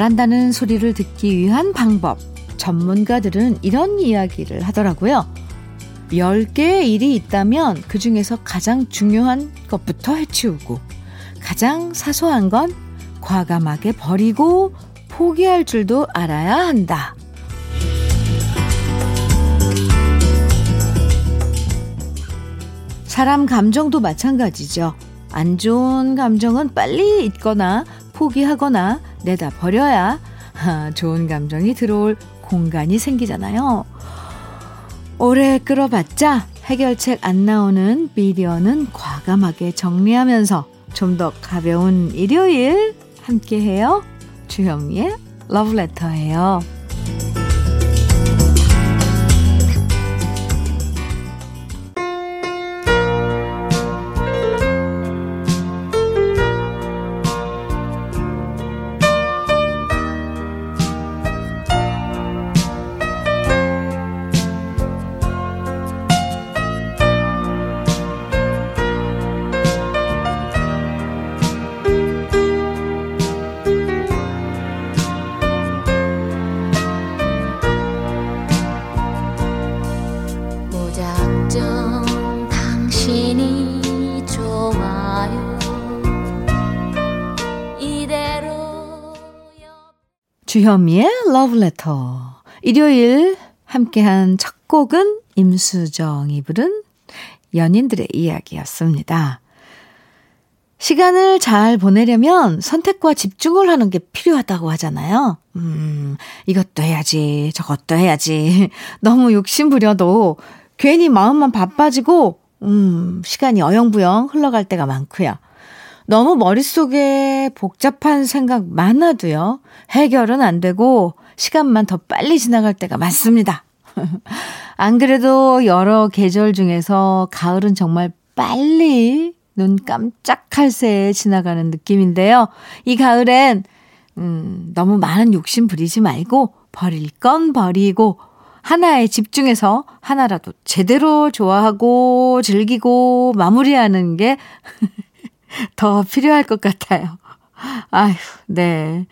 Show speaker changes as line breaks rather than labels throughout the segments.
일 잘한다는 소리를 듣기 위한 방법. 전문가들은 이런 이야기를 하더라고요. 10개의 일이 있다면 그 중에서 가장 중요한 것부터 해치우고, 가장 사소한 건 과감하게 버리고 포기할 줄도 알아야 한다. 사람 감정도 마찬가지죠. 안 좋은 감정은 빨리 잊거나 포기하거나 내다 버려야 아, 좋은 감정이 들어올 공간이 생기잖아요. 오래 끌어봤자 해결책 안 나오는 미디어는 과감하게 정리하면서 좀 더 가벼운 일요일 함께해요. 주현미의 러브레터예요. 主현미의 Love Letter. 일요일 함께한 첫 곡은 임수정이 부른 연인들의 이야기였습니다. 시간을 잘 보내려면 선택과 집중을 하는 게 필요하다고 하잖아요. 음, 이것도 해야지, 저것도 해야지. 너무 욕심부려도 괜히 마음만 바빠지고, 음, 시간이 어영부영 흘러갈 때가 많고요. 너무 머릿속에 복잡한 생각 많아도요. 해결은 안 되고 시간만 더 빨리 지나갈 때가 많습니다. 안 그래도 여러 계절 중에서 가을은 정말 빨리 눈 깜짝할 새에 지나가는 느낌인데요. 이 가을엔 음, 너무 많은 욕심 부리지 말고 버릴 건 버리고 하나에 집중해서 하나라도 제대로 좋아하고 즐기고 마무리하는 게 더 필요할 것 같아요. 아휴, 네.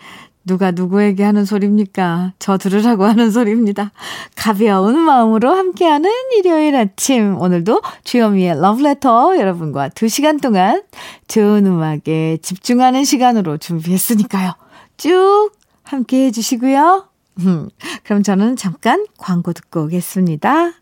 누가 누구에게 하는 소리입니까? 저 들으라고 하는 소리입니다. 가벼운 마음으로 함께하는 일요일 아침. 오늘도 주현미의 러브레터 여러분과 2시간 동안 좋은 음악에 집중하는 시간으로 준비했으니까요. 쭉 함께 해주시고요. 음, 그럼 저는 잠깐 광고 듣고 오겠습니다.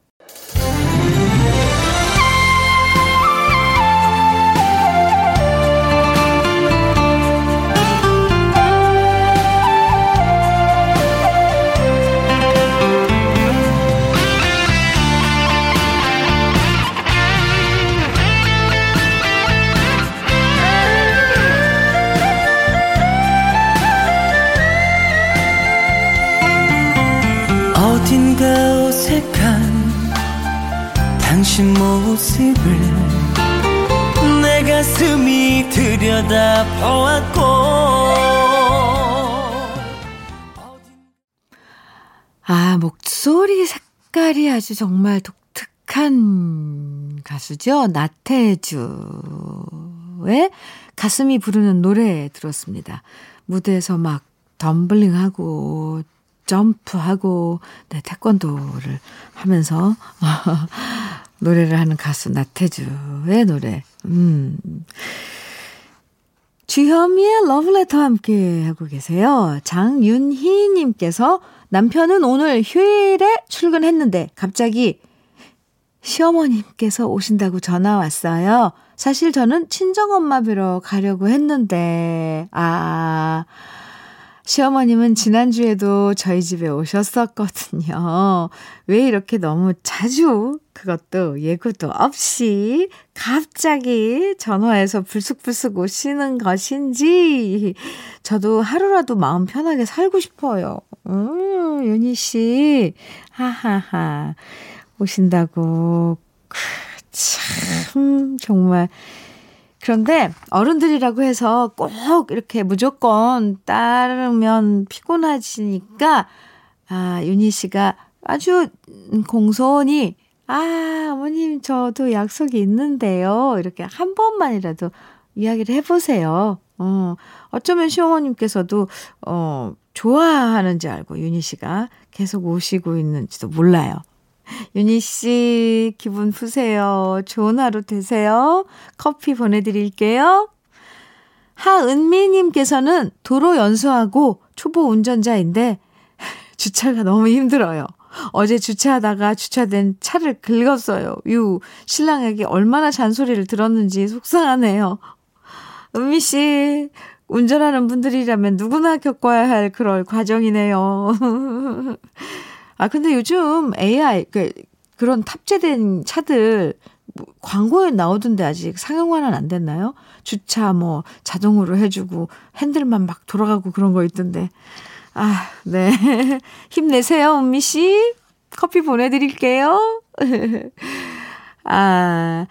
당신 모습을 내 가슴이 들여다 보았고. 아 목소리 색깔이 아주 정말 독특한 가수죠? 나태주의 가슴이 부르는 노래 들었습니다. 무대에서 막 덤블링하고 점프하고 네, 태권도를 하면서 노래를 하는 가수 나태주의 노래. 음. 주현미의 러브레터 함께 하고 계세요. 장윤희 님께서 남편은 오늘 휴일에 출근했는데 갑자기 시어머님께서 오신다고 전화 왔어요. 사실 저는 친정엄마 뵈러 가려고 했는데, 아, 시어머님은 지난주에도 저희 집에 오셨었거든요. 왜 이렇게 너무 자주 그것도 예고도 없이 갑자기 전화해서 불쑥불쑥 오시는 것인지 저도 하루라도 마음 편하게 살고 싶어요. 음, 윤희 씨. 하하하. 오신다고. 참, 정말. 그런데 어른들이라고 해서 꼭 이렇게 무조건 따르면 피곤하시니까, 아, 윤희 씨가 아주 공손히, 아, 어머님, 저도 약속이 있는데요. 이렇게 한 번만이라도 이야기를 해 보세요. 어, 어쩌면 시어머님께서도, 어, 좋아하는지 알고 윤희 씨가 계속 오시고 있는지도 몰라요. 윤희 씨, 기분 푸세요. 좋은 하루 되세요. 커피 보내드릴게요. 하은미님께서는 도로 연수하고 초보 운전자인데 주차가 너무 힘들어요. 어제 주차하다가 주차된 차를 긁었어요. 유, 신랑에게 얼마나 잔소리를 들었는지 속상하네요. 은미 씨, 운전하는 분들이라면 누구나 겪어야 할 그럴 과정이네요. 아, 근데 요즘 AI, 그, 그런 탑재된 차들 뭐 광고에 나오던데 아직 상용화는 안 됐나요? 주차 뭐 자동으로 해주고 핸들만 막 돌아가고 그런 거 있던데. 아, 네. 힘내세요, 은미 씨. 커피 보내드릴게요. 아,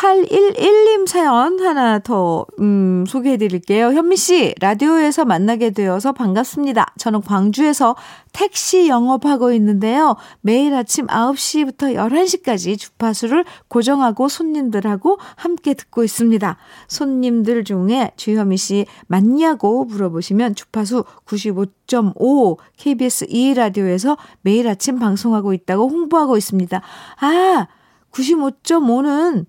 5811님 사연 하나 더, 음, 소개해 드릴게요. 현미 씨, 라디오에서 만나게 되어서 반갑습니다. 저는 광주에서 택시 영업하고 있는데요. 매일 아침 9시부터 11시까지 주파수를 고정하고 손님들하고 함께 듣고 있습니다. 손님들 중에 주현미 씨 맞냐고 물어보시면 주파수 95.5 KBS 2라디오에서 매일 아침 방송하고 있다고 홍보하고 있습니다. 아, 95.5는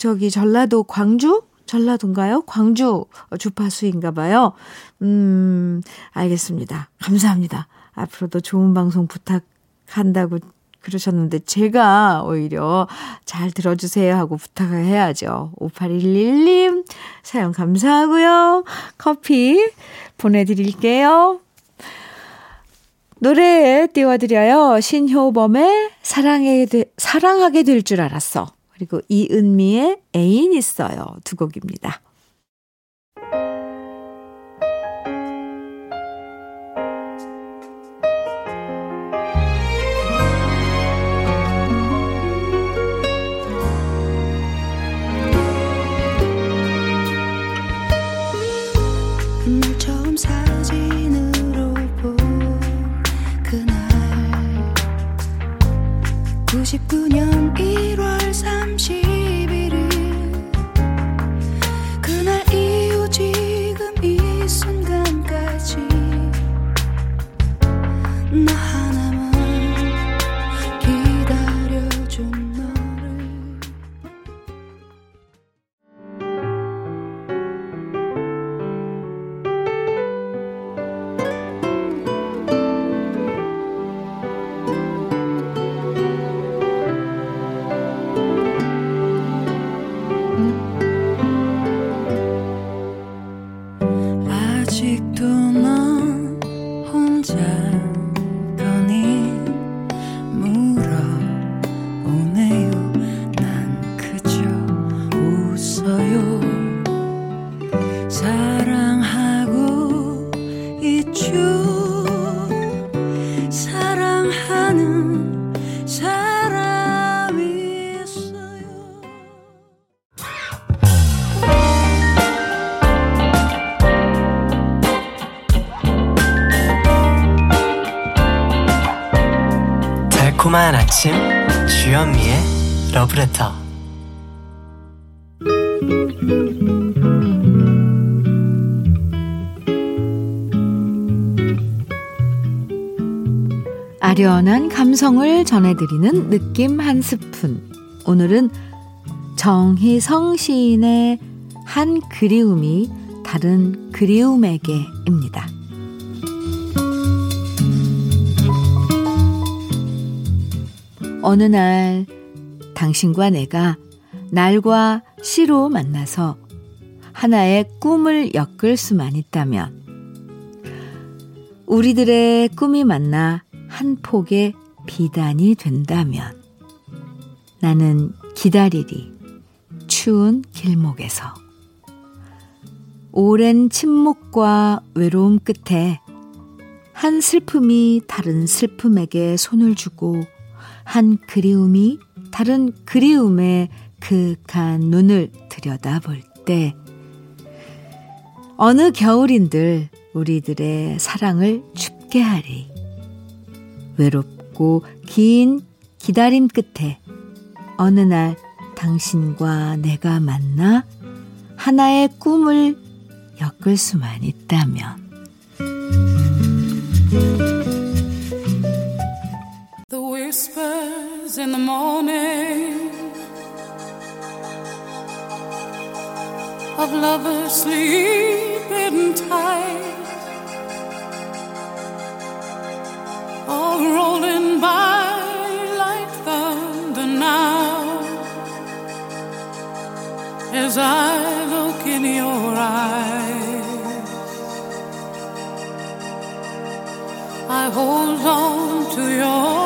저기 전라도 광주? 전라도인가요? 광주 주파수인가 봐요. 음, 알겠습니다. 감사합니다. 앞으로도 좋은 방송 부탁한다고 그러셨는데 제가 오히려 잘 들어주세요 하고 부탁을 해야죠. 5811님 사연 감사하고요. 커피 보내드릴게요. 노래 띄워드려요. 신효범의 사랑하게, 될 줄 알았어. 그리고 이은미의 애인 있어요. 두 곡입니다.
달콤한 아침 주현미의 러브레터
아련한 감성을 전해드리는 느낌 한 스푼. 오늘은 정희성 시인의 한 그리움이 다른 그리움에게입니다. 어느 날 당신과 내가 날과 시로 만나서 하나의 꿈을 엮을 수만 있다면 우리들의 꿈이 만나 한 폭의 비단이 된다면 나는 기다리리 추운 길목에서. 오랜 침묵과 외로움 끝에 한 슬픔이 다른 슬픔에게 손을 주고 한 그리움이 다른 그리움에 그윽한 눈을 들여다볼 때 어느 겨울인들 우리들의 사랑을 춥게 하리. 외롭고 긴 기다림 끝에 어느 날 당신과 내가 만나 하나의 꿈을 엮을 수만 있다면. In the morning of lovers sleeping tight all rolling by like thunder now as I look in your eyes. I hold on to your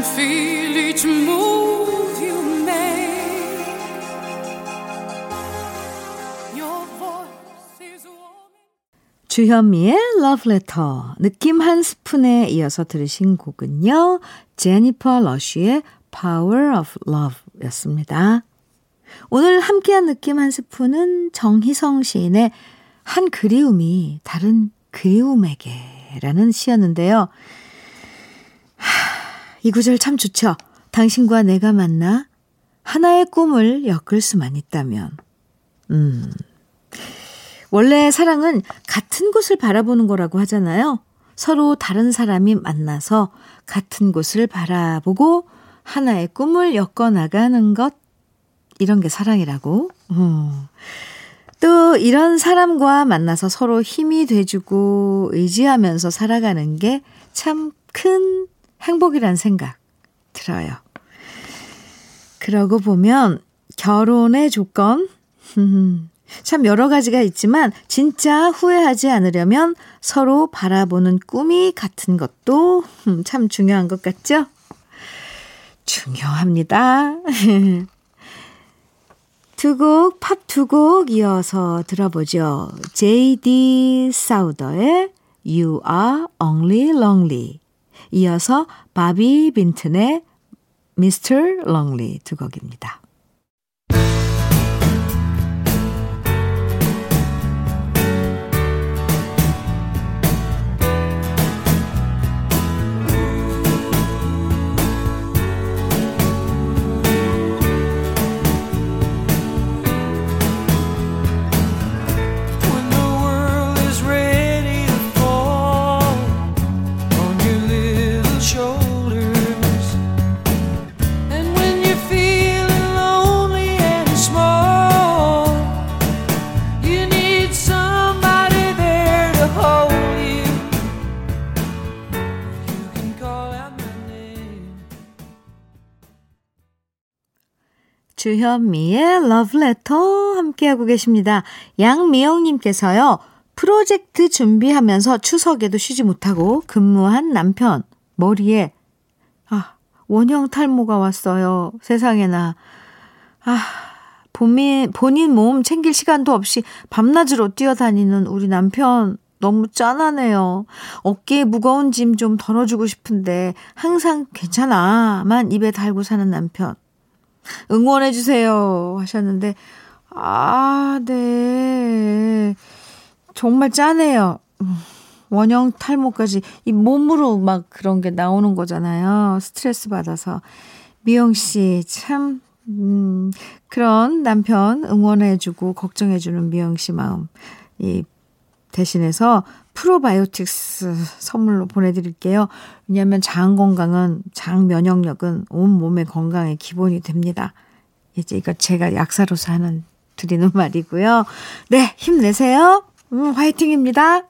and feel each move you make. Your voice is warm. 주현미의 Love Letter 느낌 한 스푼에 이어서 들으신 곡은요. 제니퍼 러쉬의 Power of Love 였습니다. 오늘 함께한 느낌 한 스푼은 정희성 시인의 한 그리움이 다른 그리움에게 라는 시였는데요. 하, 이 구절 참 좋죠. 당신과 내가 만나 하나의 꿈을 엮을 수만 있다면. 음. 원래 사랑은 같은 곳을 바라보는 거라고 하잖아요. 서로 다른 사람이 만나서 같은 곳을 바라보고 하나의 꿈을 엮어 나가는 것, 이런 게 사랑이라고. 음. 또 이런 사람과 만나서 서로 힘이 돼주고 의지하면서 살아가는 게 참 큰 행복이란 생각 들어요. 그러고 보면 결혼의 조건, 참 여러 가지가 있지만 진짜 후회하지 않으려면 서로 바라보는 꿈이 같은 것도 참 중요한 것 같죠? 중요합니다. 두 곡, 팝 두 곡 이어서 들어보죠. J.D. 사우더의 You Are Only Lonely 이어서 바비 빈튼의 Mr. Lonely 두 곡입니다. 주현미의 러브레터 함께하고 계십니다. 양미영님께서요. 프로젝트 준비하면서 추석에도 쉬지 못하고 근무한 남편 머리에 아 원형 탈모가 왔어요. 세상에나 아 본인 본인 몸 챙길 시간도 없이 밤낮으로 뛰어다니는 우리 남편 너무 짠하네요. 어깨에 무거운 짐 좀 덜어주고 싶은데 항상 괜찮아만 입에 달고 사는 남편. 응원해주세요. 하셨는데, 아, 네. 정말 짜네요. 원형 탈모까지 이 몸으로 막 그런 게 나오는 거잖아요. 스트레스 받아서. 미영 씨, 참, 음, 그런 남편 응원해주고 걱정해주는 미영 씨 마음. 이 대신해서 프로바이오틱스 선물로 보내드릴게요. 왜냐하면 장 건강은, 장 면역력은 온 몸의 건강의 기본이 됩니다. 이제 이거 제가 약사로서 하는 드리는 말이고요. 네, 힘내세요. 음, 화이팅입니다.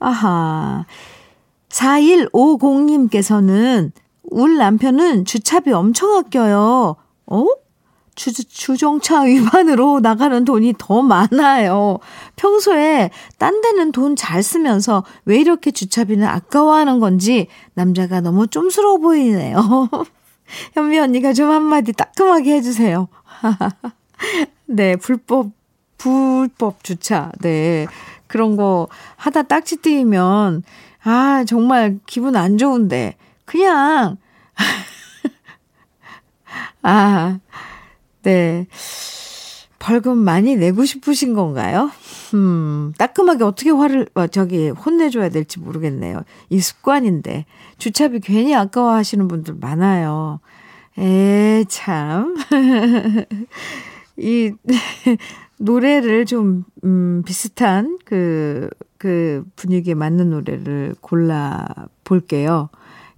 아하. 4150님께서는 울 남편은 주차비 엄청 아껴요. 어? 주, 주정차 위반으로 나가는 돈이 더 많아요. 평소에 딴 데는 돈 잘 쓰면서 왜 이렇게 주차비는 아까워하는 건지 남자가 너무 쫌스러워 보이네요. 현미 언니가 좀 한마디 따끔하게 해주세요. 네, 불법, 불법 주차. 네. 그런 거 하다 딱지 띄면, 아, 정말 기분 안 좋은데, 그냥, 아, 네. 벌금 많이 내고 싶으신 건가요? 음, 따끔하게 어떻게 화를, 어, 저기, 혼내줘야 될지 모르겠네요. 이 습관인데. 주차비 괜히 아까워 하시는 분들 많아요. 에, 참. 이, 노래를 좀, 음, 비슷한 그, 그 분위기에 맞는 노래를 골라 볼게요.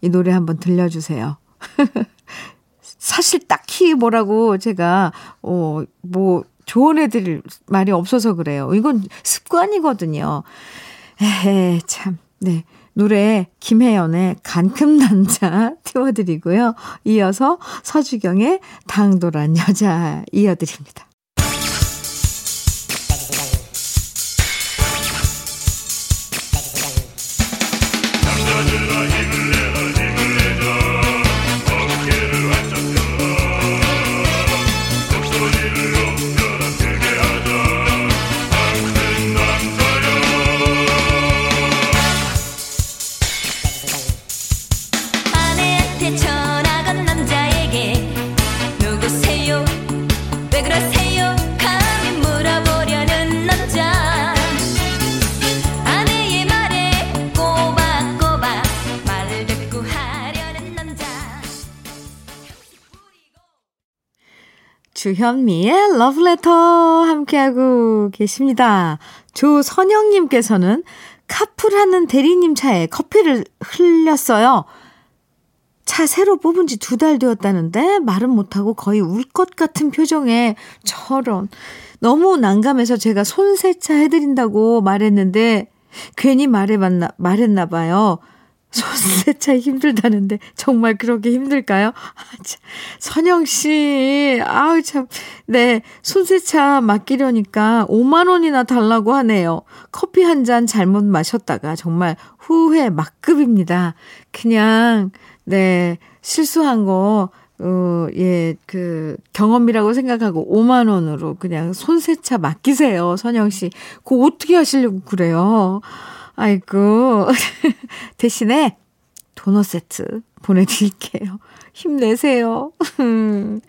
이 노래 한번 들려주세요. 사실 딱히 뭐라고 제가, 어, 뭐, 조언해 드릴 말이 없어서 그래요. 이건 습관이거든요. 에헤, 참. 네. 노래 김혜연의 간큼 남자 띄워드리고요. 이어서 서주경의 당돌한 여자 이어드립니다. 주현미의 러브레터 함께하고 계십니다. 조선영님께서는 카풀하는 대리님 차에 커피를 흘렸어요. 차 새로 뽑은 지 두 달 되었다는데 말은 못하고 거의 울 것 같은 표정에 저런 너무 난감해서 제가 손세차 해드린다고 말했는데 괜히 말해봤나 말했나 봐요. 손세차 힘들다는데 정말 그렇게 힘들까요? 아, 참. 선영 씨, 아우 참, 네 손세차 맡기려니까 5만 원이나 달라고 하네요. 커피 한 잔 잘못 마셨다가 정말 후회 막급입니다. 그냥 네 실수한 거. 어, 예, 그, 경험이라고 생각하고 5만 원으로 그냥 손세차 맡기세요, 선영 씨. 그거 어떻게 하시려고 그래요? 아이고. 대신에 도넛 세트 보내드릴게요. 힘내세요.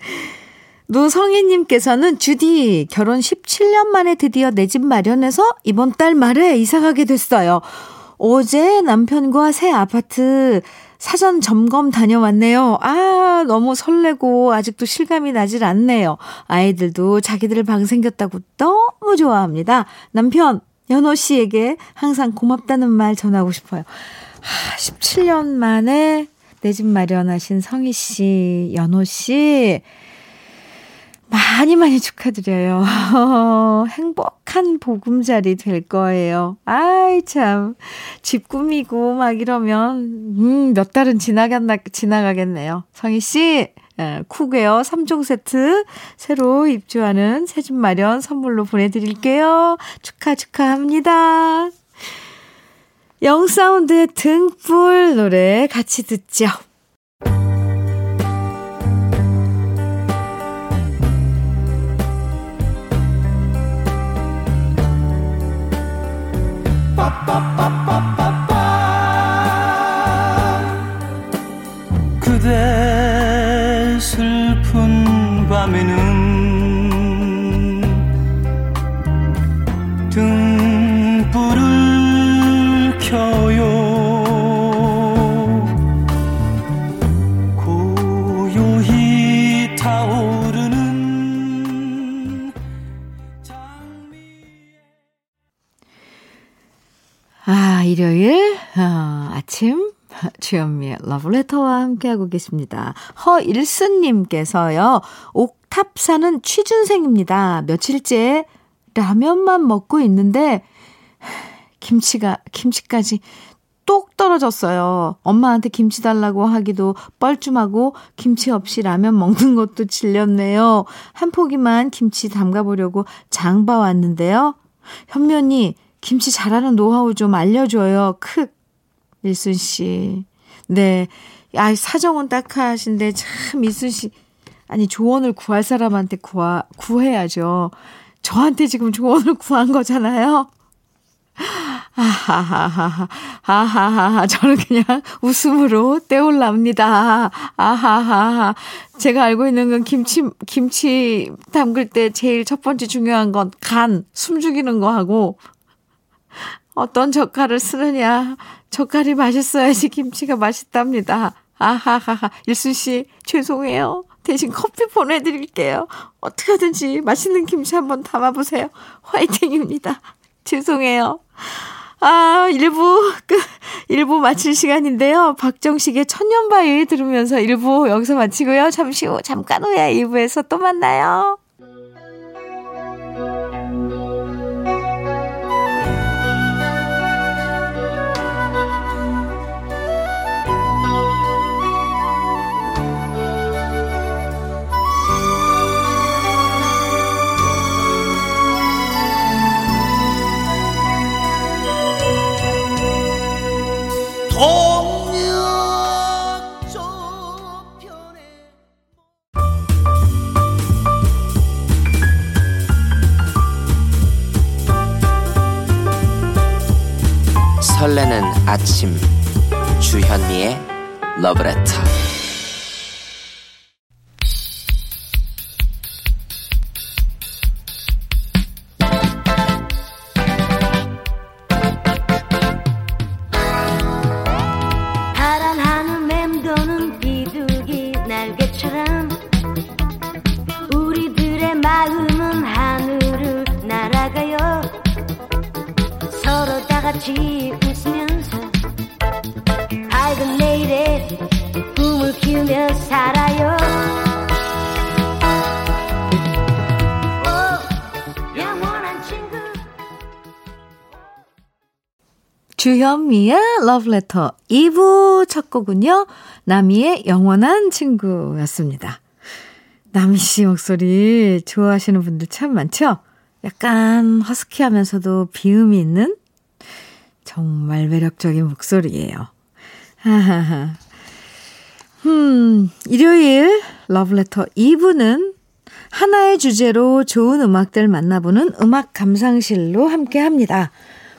노성희님께서는 주디 결혼 17년 만에 드디어 내 집 마련해서 이번 달 말에 이사 가게 됐어요. 어제 남편과 새 아파트 사전 점검 다녀왔네요. 아, 너무 설레고 아직도 실감이 나질 않네요. 아이들도 자기들 방 생겼다고 너무 좋아합니다. 남편, 연호 씨에게 항상 고맙다는 말 전하고 싶어요. 하, 17년 만에 내 집 마련하신 성희 씨, 연호 씨, 많이 많이 축하드려요. 행복한 보금자리 될 거예요. 아이, 참. 집 꾸미고 막 이러면, 음, 몇 달은 지나갔나, 지나가겠네요. 성희 씨, 예, cookware 3종 세트 새로 입주하는 새집 마련 선물로 보내드릴게요. 축하 축하합니다. 영사운드의 등불 노래 같이 듣죠. 밤에 는 러브레터와 함께하고 계십니다. 허일스님께서요, 옥탑 사는 취준생입니다. 며칠째 라면만 먹고 있는데, 김치가, 김치까지 똑 떨어졌어요. 엄마한테 김치 달라고 하기도 뻘쭘하고 김치 없이 라면 먹는 것도 질렸네요. 한 포기만 김치 담가보려고 장봐 왔는데요. 현면이 김치 잘하는 노하우 좀 알려줘요. 크. 일순 씨. 네. 아, 사정은 딱하신데 참 일순 씨 아니 조언을 구할 사람한테 구하 구해야죠. 저한테 지금 조언을 구한 거잖아요. 아하하하하, 아하하하, 저는 그냥 웃음으로 떼올랍니다. 아하하하. 제가 알고 있는 건 김치, 김치 담글 때 제일 첫 번째 중요한 건 간, 숨 죽이는 거 하고, 어떤 젓갈을 쓰느냐. 젓갈이 맛있어야지 김치가 맛있답니다. 아하하하. 일순 씨, 죄송해요. 대신 커피 보내드릴게요. 어떻게 하든지 맛있는 김치 한번 담아보세요. 화이팅입니다. 죄송해요. 아, 1부, 끝, 1부 마칠 시간인데요. 박정식의 천년바위 들으면서 1부 여기서 마치고요. 잠시 후, 잠깐 후에 2부에서 또 만나요.
설레는 아침. 주현미의 러브레터
주현미의 러브레터 2부 첫 곡은요. 나미의 영원한 친구였습니다. 나미 씨 목소리 좋아하시는 분들 참 많죠? 약간 허스키하면서도 비음이 있는 정말 매력적인 목소리예요. 하하하. 음, 일요일 러브레터 2부는 하나의 주제로 좋은 음악들 만나보는 음악 감상실로 함께 합니다.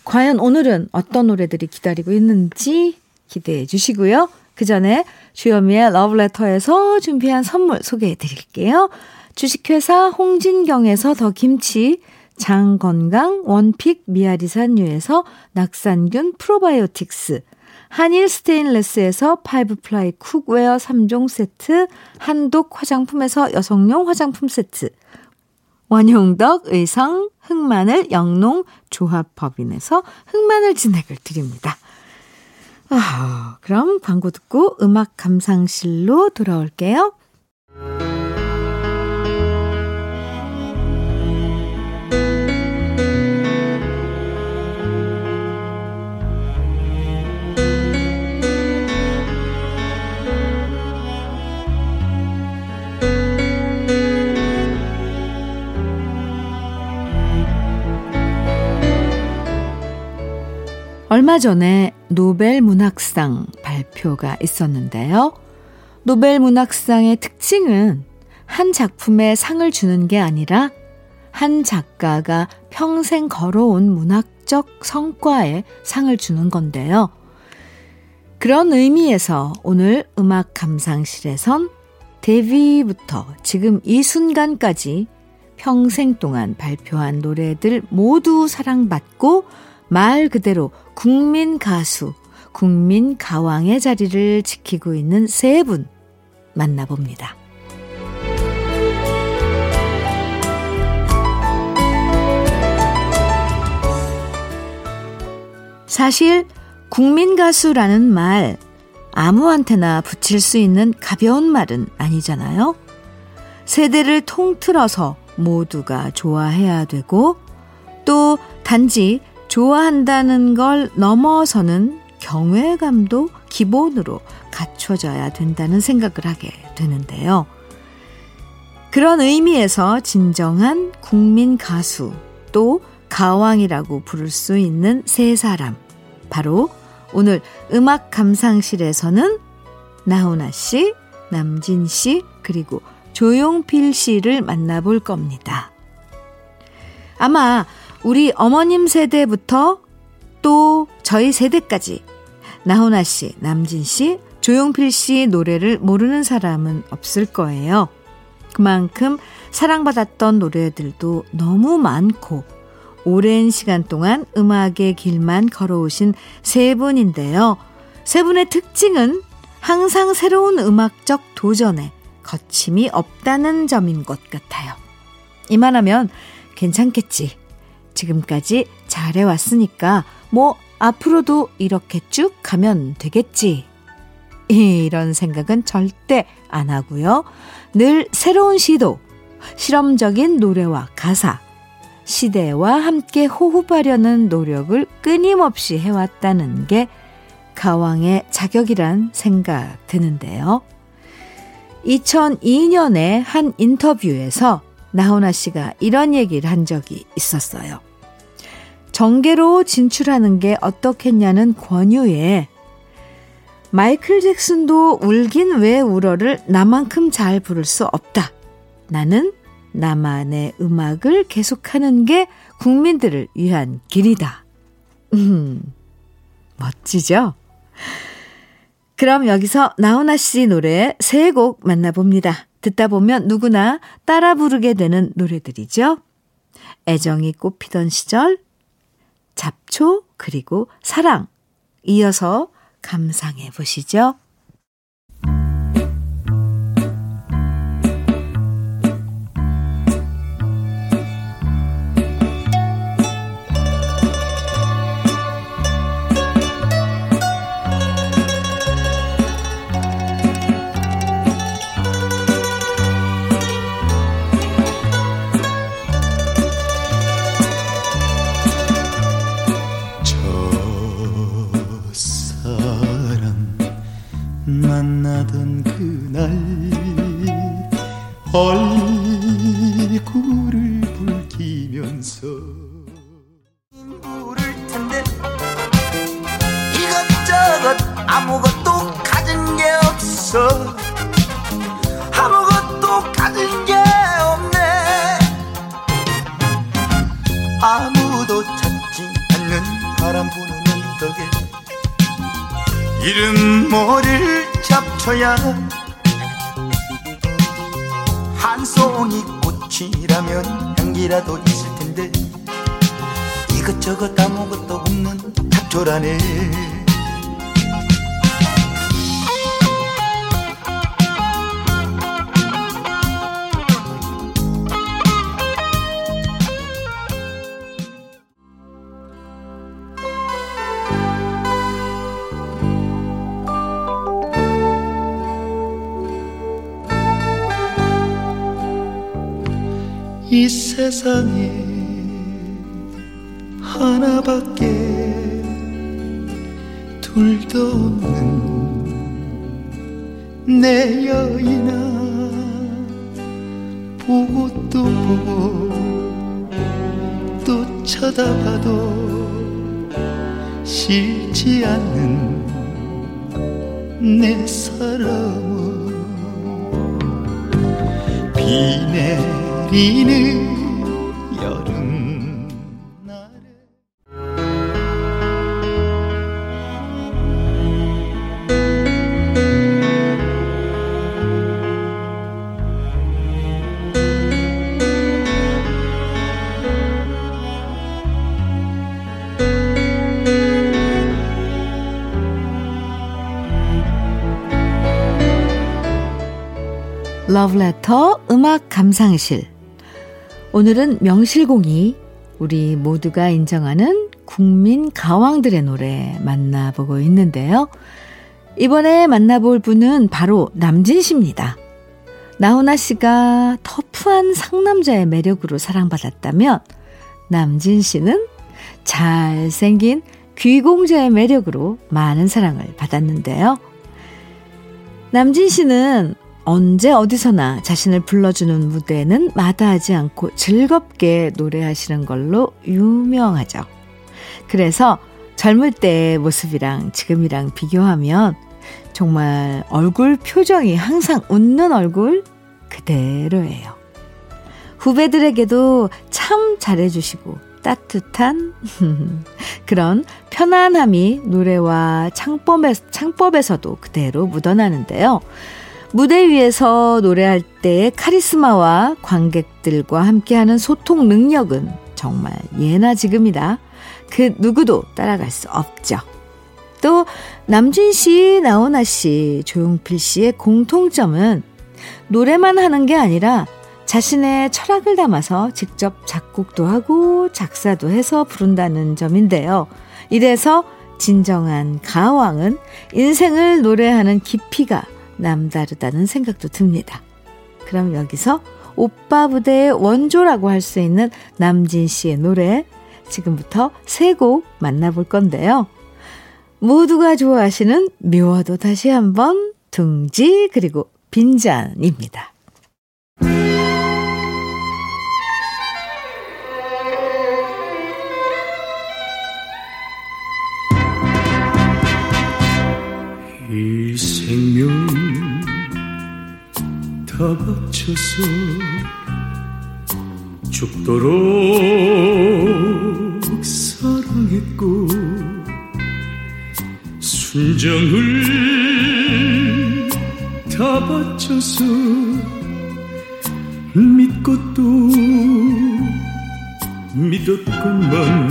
과연 오늘은 어떤 노래들이 기다리고 있는지 기대해 주시고요. 그 전에 주현미의 러브레터에서 준비한 선물 소개해 드릴게요. 주식회사 홍진경에서 더 김치, 장건강 원픽 미아리산유에서 낙산균 프로바이오틱스, 한일 스테인레스에서 five ply cookware 3종 세트, 한독 화장품에서 여성용 화장품 세트, 원용덕 의성 흑마늘 영농 조합법인에서 흑마늘 진액을 드립니다. 아, 그럼 광고 듣고 음악 감상실로 돌아올게요. 얼마 전에 노벨 문학상 발표가 있었는데요. 노벨 문학상의 특징은 한 작품에 상을 주는 게 아니라 한 작가가 평생 걸어온 문학적 성과에 상을 주는 건데요. 그런 의미에서 오늘 음악 감상실에선 데뷔부터 지금 이 순간까지 평생 동안 발표한 노래들 모두 사랑받고 말 그대로 국민 가수, 국민 가왕의 자리를 지키고 있는 세 분 만나봅니다. 사실 국민 가수라는 말 아무한테나 붙일 수 있는 가벼운 말은 아니잖아요. 세대를 통틀어서 모두가 좋아해야 되고 또 단지 좋아한다는 걸 넘어서는 경외감도 기본으로 갖춰져야 된다는 생각을 하게 되는데요. 그런 의미에서 진정한 국민 가수 또 가왕이라고 부를 수 있는 세 사람. 바로 오늘 음악 감상실에서는 나훈아 씨, 남진 씨, 그리고 조용필 씨를 만나볼 겁니다. 아마 우리 어머님 세대부터 또 저희 세대까지 나훈아 씨, 남진 씨, 조용필 씨 노래를 모르는 사람은 없을 거예요. 그만큼 사랑받았던 노래들도 너무 많고 오랜 시간 동안 음악의 길만 걸어오신 세 분인데요. 세 분의 특징은 항상 새로운 음악적 도전에 거침이 없다는 점인 것 같아요. 이만하면 괜찮겠지. 지금까지 잘해왔으니까 뭐 앞으로도 이렇게 쭉 가면 되겠지. 이런 생각은 절대 안 하고요. 늘 새로운 시도, 실험적인 노래와 가사, 시대와 함께 호흡하려는 노력을 끊임없이 해왔다는 게 가왕의 자격이란 생각 드는데요. 2002년에 한 인터뷰에서 나훈아 씨가 이런 얘기를 한 적이 있었어요. 정계로 진출하는 게 어떻겠냐는 권유에 마이클 잭슨도 울긴 왜 울어를 나만큼 잘 부를 수 없다. 나는 나만의 음악을 계속하는 게 국민들을 위한 길이다. 음, 멋지죠? 그럼 여기서 나훈아 씨 노래 세 곡 만나봅니다. 듣다 보면 누구나 따라 부르게 되는 노래들이죠. 애정이 꽃피던 시절, 잡초, 그리고 사랑. 이어서 감상해 보시죠.
얼굴을 붉히면서 부를 텐데 이것저것 아무것도 가진 게 없어. 아무것도 가진 게 없네. 아무도 찾지 않는 바람 부는 언덕에 이름 모를 잡초야 한 송이 꽃이라면 향기라도 있을 텐데 이것저것 아무것도 없는 잡초라네 이 세상에 하나밖에 둘도 없는 내 여인아 보고 또 보고 또 쳐다봐도 싫지 않는 내 사랑은 비내 날에
러브레터 음악 감상실. 오늘은 명실공히 우리 모두가 인정하는 국민 가왕들의 노래 만나보고 있는데요. 이번에 만나볼 분은 바로 남진 씨입니다. 나훈아 씨가 터프한 상남자의 매력으로 사랑받았다면 남진 씨는 잘생긴 귀공자의 매력으로 많은 사랑을 받았는데요. 남진 씨는 언제 어디서나 자신을 불러주는 무대에는 마다하지 않고 즐겁게 노래하시는 걸로 유명하죠. 그래서 젊을 때의 모습이랑 지금이랑 비교하면 정말 얼굴 표정이 항상 웃는 얼굴 그대로예요. 후배들에게도 참 잘해주시고 따뜻한 그런 편안함이 노래와 창법에, 창법에서도 그대로 묻어나는데요. 무대 위에서 노래할 때의 카리스마와 관객들과 함께하는 소통 능력은 정말 예나 지금이다. 그 누구도 따라갈 수 없죠. 또 남진 씨, 나훈아 씨, 조용필 씨의 공통점은 노래만 하는 게 아니라 자신의 철학을 담아서 직접 작곡도 하고 작사도 해서 부른다는 점인데요. 이래서 진정한 가왕은 인생을 노래하는 깊이가 남다르다는 생각도 듭니다. 그럼 여기서 오빠 부대의 원조라고 할 수 있는 남진 씨의 노래 지금부터 세 곡 만나볼 건데요. 모두가 좋아하시는 미워도 다시 한번 둥지 그리고 빈잔입니다.
이 생명 다 바쳐서 죽도록 사랑했고 순정을 다 바쳐서 믿고 또 믿었건만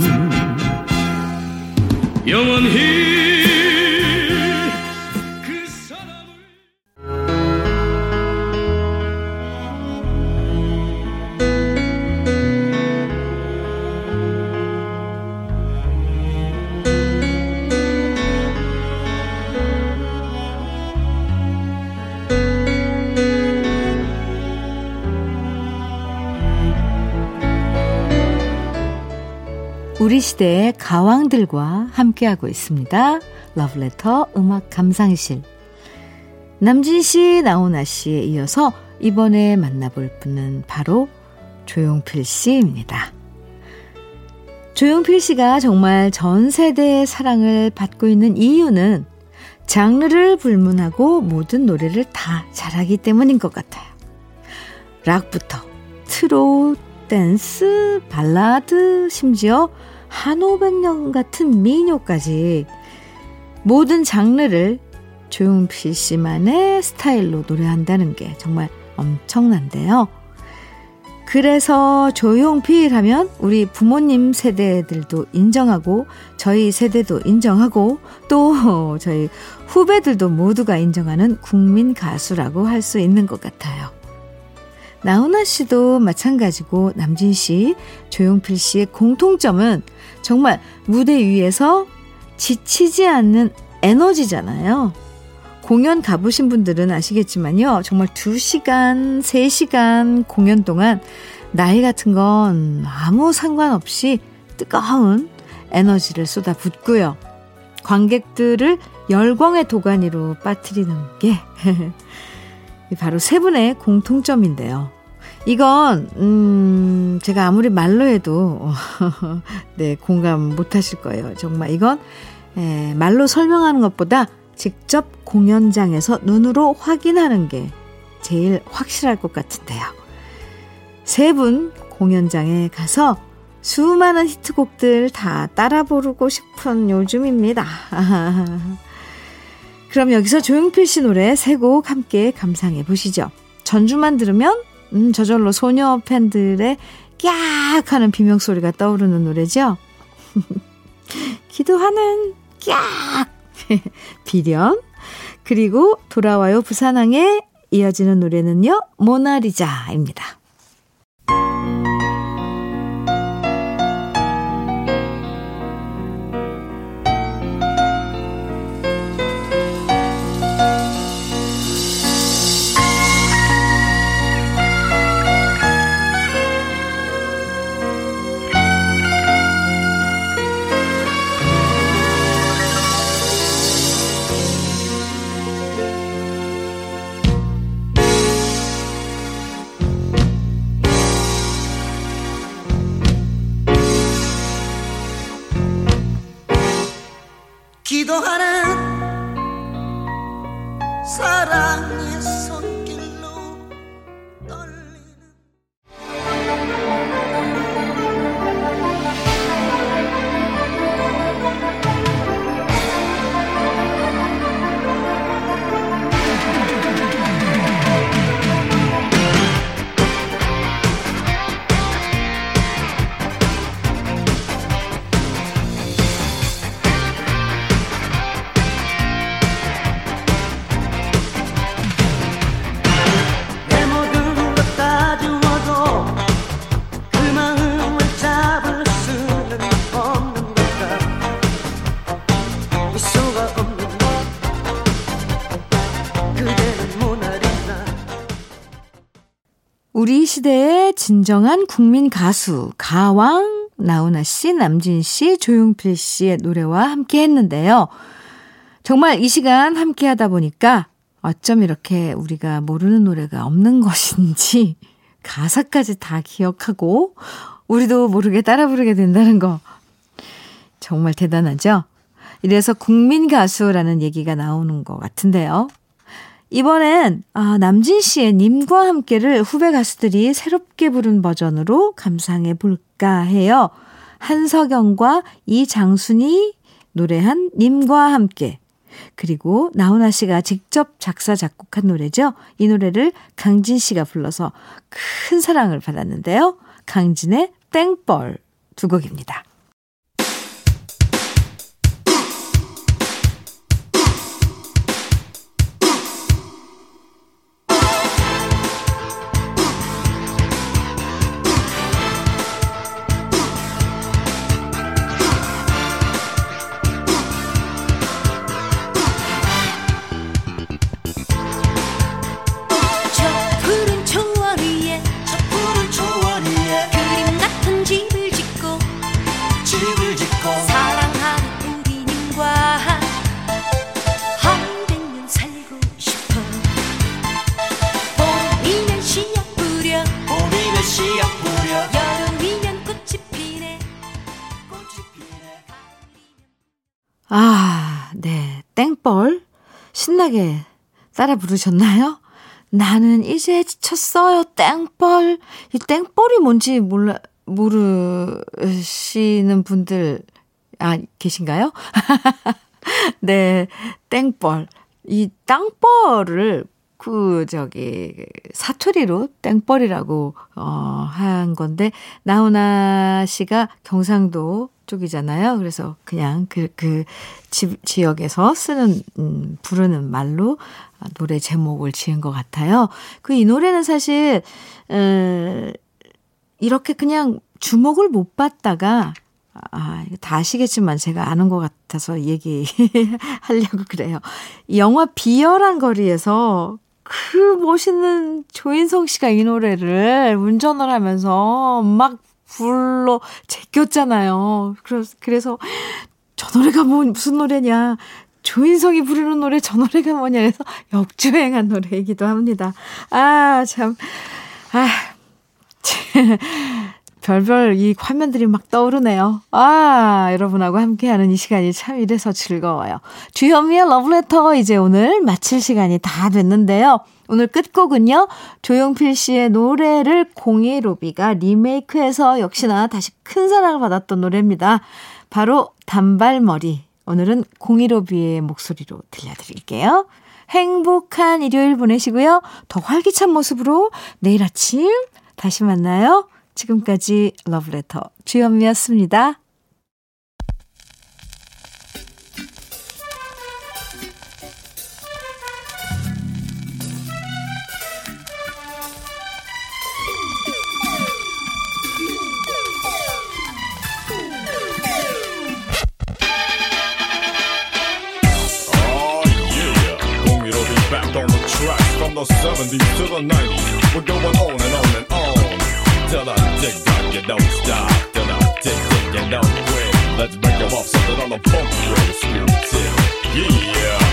영원히
우리 시대의 가왕들과 함께하고 있습니다. 러브레터 음악 감상실. 남진 씨, 나훈아 씨에 이어서 이번에 만나볼 분은 바로 조용필 씨입니다. 조용필 씨가 정말 전 세대의 사랑을 받고 있는 이유는 장르를 불문하고 모든 노래를 다 잘하기 때문인 것 같아요. 락부터 트롯, 댄스, 발라드, 심지어 한오백년 같은 민요까지 모든 장르를 조용필 씨만의 스타일로 노래한다는 게 정말 엄청난데요. 그래서 조용필 하면 우리 부모님 세대들도 인정하고 저희 세대도 인정하고 또 저희 후배들도 모두가 인정하는 국민 가수라고 할 수 있는 것 같아요. 나훈아 씨도 마찬가지고 남진 씨, 조용필 씨의 공통점은 정말 무대 위에서 지치지 않는 에너지잖아요. 공연 가보신 분들은 아시겠지만요. 정말 2시간, 3시간 공연 동안 나이 같은 건 아무 상관없이 뜨거운 에너지를 쏟아붓고요. 관객들을 열광의 도가니로 빠뜨리는 게 바로 세 분의 공통점인데요. 이건 음 제가 아무리 말로 해도 네 공감 못 하실 거예요. 정말 이건 에, 말로 설명하는 것보다 직접 공연장에서 눈으로 확인하는 게 제일 확실할 것 같은데요. 세 분 공연장에 가서 수많은 히트곡들 다 따라 부르고 싶은 요즘입니다. 그럼 여기서 조용필 씨 노래 세 곡 함께 감상해 보시죠. 전주만 들으면 음, 저절로 소녀 팬들의 깍 하는 비명소리가 떠오르는 노래죠. 기도하는 깍 비련 그리고 돌아와요 부산항에 이어지는 노래는요 모나리자입니다.
사랑의 손
진정한 국민 가수 가왕 나훈아 씨, 남진 씨, 조용필 씨의 노래와 함께 했는데요. 정말 이 시간 함께 하다 보니까 어쩜 이렇게 우리가 모르는 노래가 없는 것인지 가사까지 다 기억하고 우리도 모르게 따라 부르게 된다는 거 정말 대단하죠? 이래서 국민 가수라는 얘기가 나오는 것 같은데요. 이번엔 아, 남진 씨의 님과 함께를 후배 가수들이 새롭게 부른 버전으로 감상해 볼까 해요. 한석영과 이장순이 노래한 님과 함께 그리고 나훈아 씨가 직접 작사 작곡한 노래죠. 이 노래를 강진 씨가 불러서 큰 사랑을 받았는데요. 강진의 땡벌 두 곡입니다. 신나게 따라 부르셨나요? 나는 이제 지쳤어요. 땡벌. 이 땡벌이 뭔지 몰라, 모르시는 분들, 아, 계신가요? 네. 땡벌. 이 땅벌을 그, 저기, 사투리로 땡벌이라고, 어, 한 건데, 나훈아 씨가 경상도 쪽이잖아요. 그래서 그냥 그, 그, 지, 지역에서 쓰는, 음, 부르는 말로 노래 제목을 지은 것 같아요. 그 이 노래는 사실, 에, 이렇게 그냥 주목을 못 받다가, 아, 다 아시겠지만 제가 아는 것 같아서 얘기하려고 그래요. 이 영화 비열한 거리에서 그 멋있는 조인성 씨가 이 노래를 운전을 하면서 막 불러 제꼈잖아요. 그래서, 그래서 저 노래가 뭐, 무슨 노래냐. 조인성이 부르는 노래 저 노래가 뭐냐 해서 역주행한 노래이기도 합니다. 아, 참. 아, 별별 이 화면들이 막 떠오르네요. 아, 여러분하고 함께하는 이 시간이 참 이래서 즐거워요. 주현미의 러브레터 이제 오늘 마칠 시간이 다 됐는데요. 오늘 끝곡은요. 조용필 씨의 노래를 공예 로비가 리메이크해서 역시나 다시 큰 사랑을 받았던 노래입니다. 바로 단발머리. 오늘은 공이로비의 목소리로 들려드릴게요. 행복한 일요일 보내시고요. 더 활기찬 모습으로 내일 아침 다시 만나요. 지금까지 러브레터 주현미였습니다.
Oh all from the 70s to the 90s. We're going on Till I dig that you don't stop. Till I dig dig you don't quit. Let's break 'em off something on the road. Screw tip. Yeah.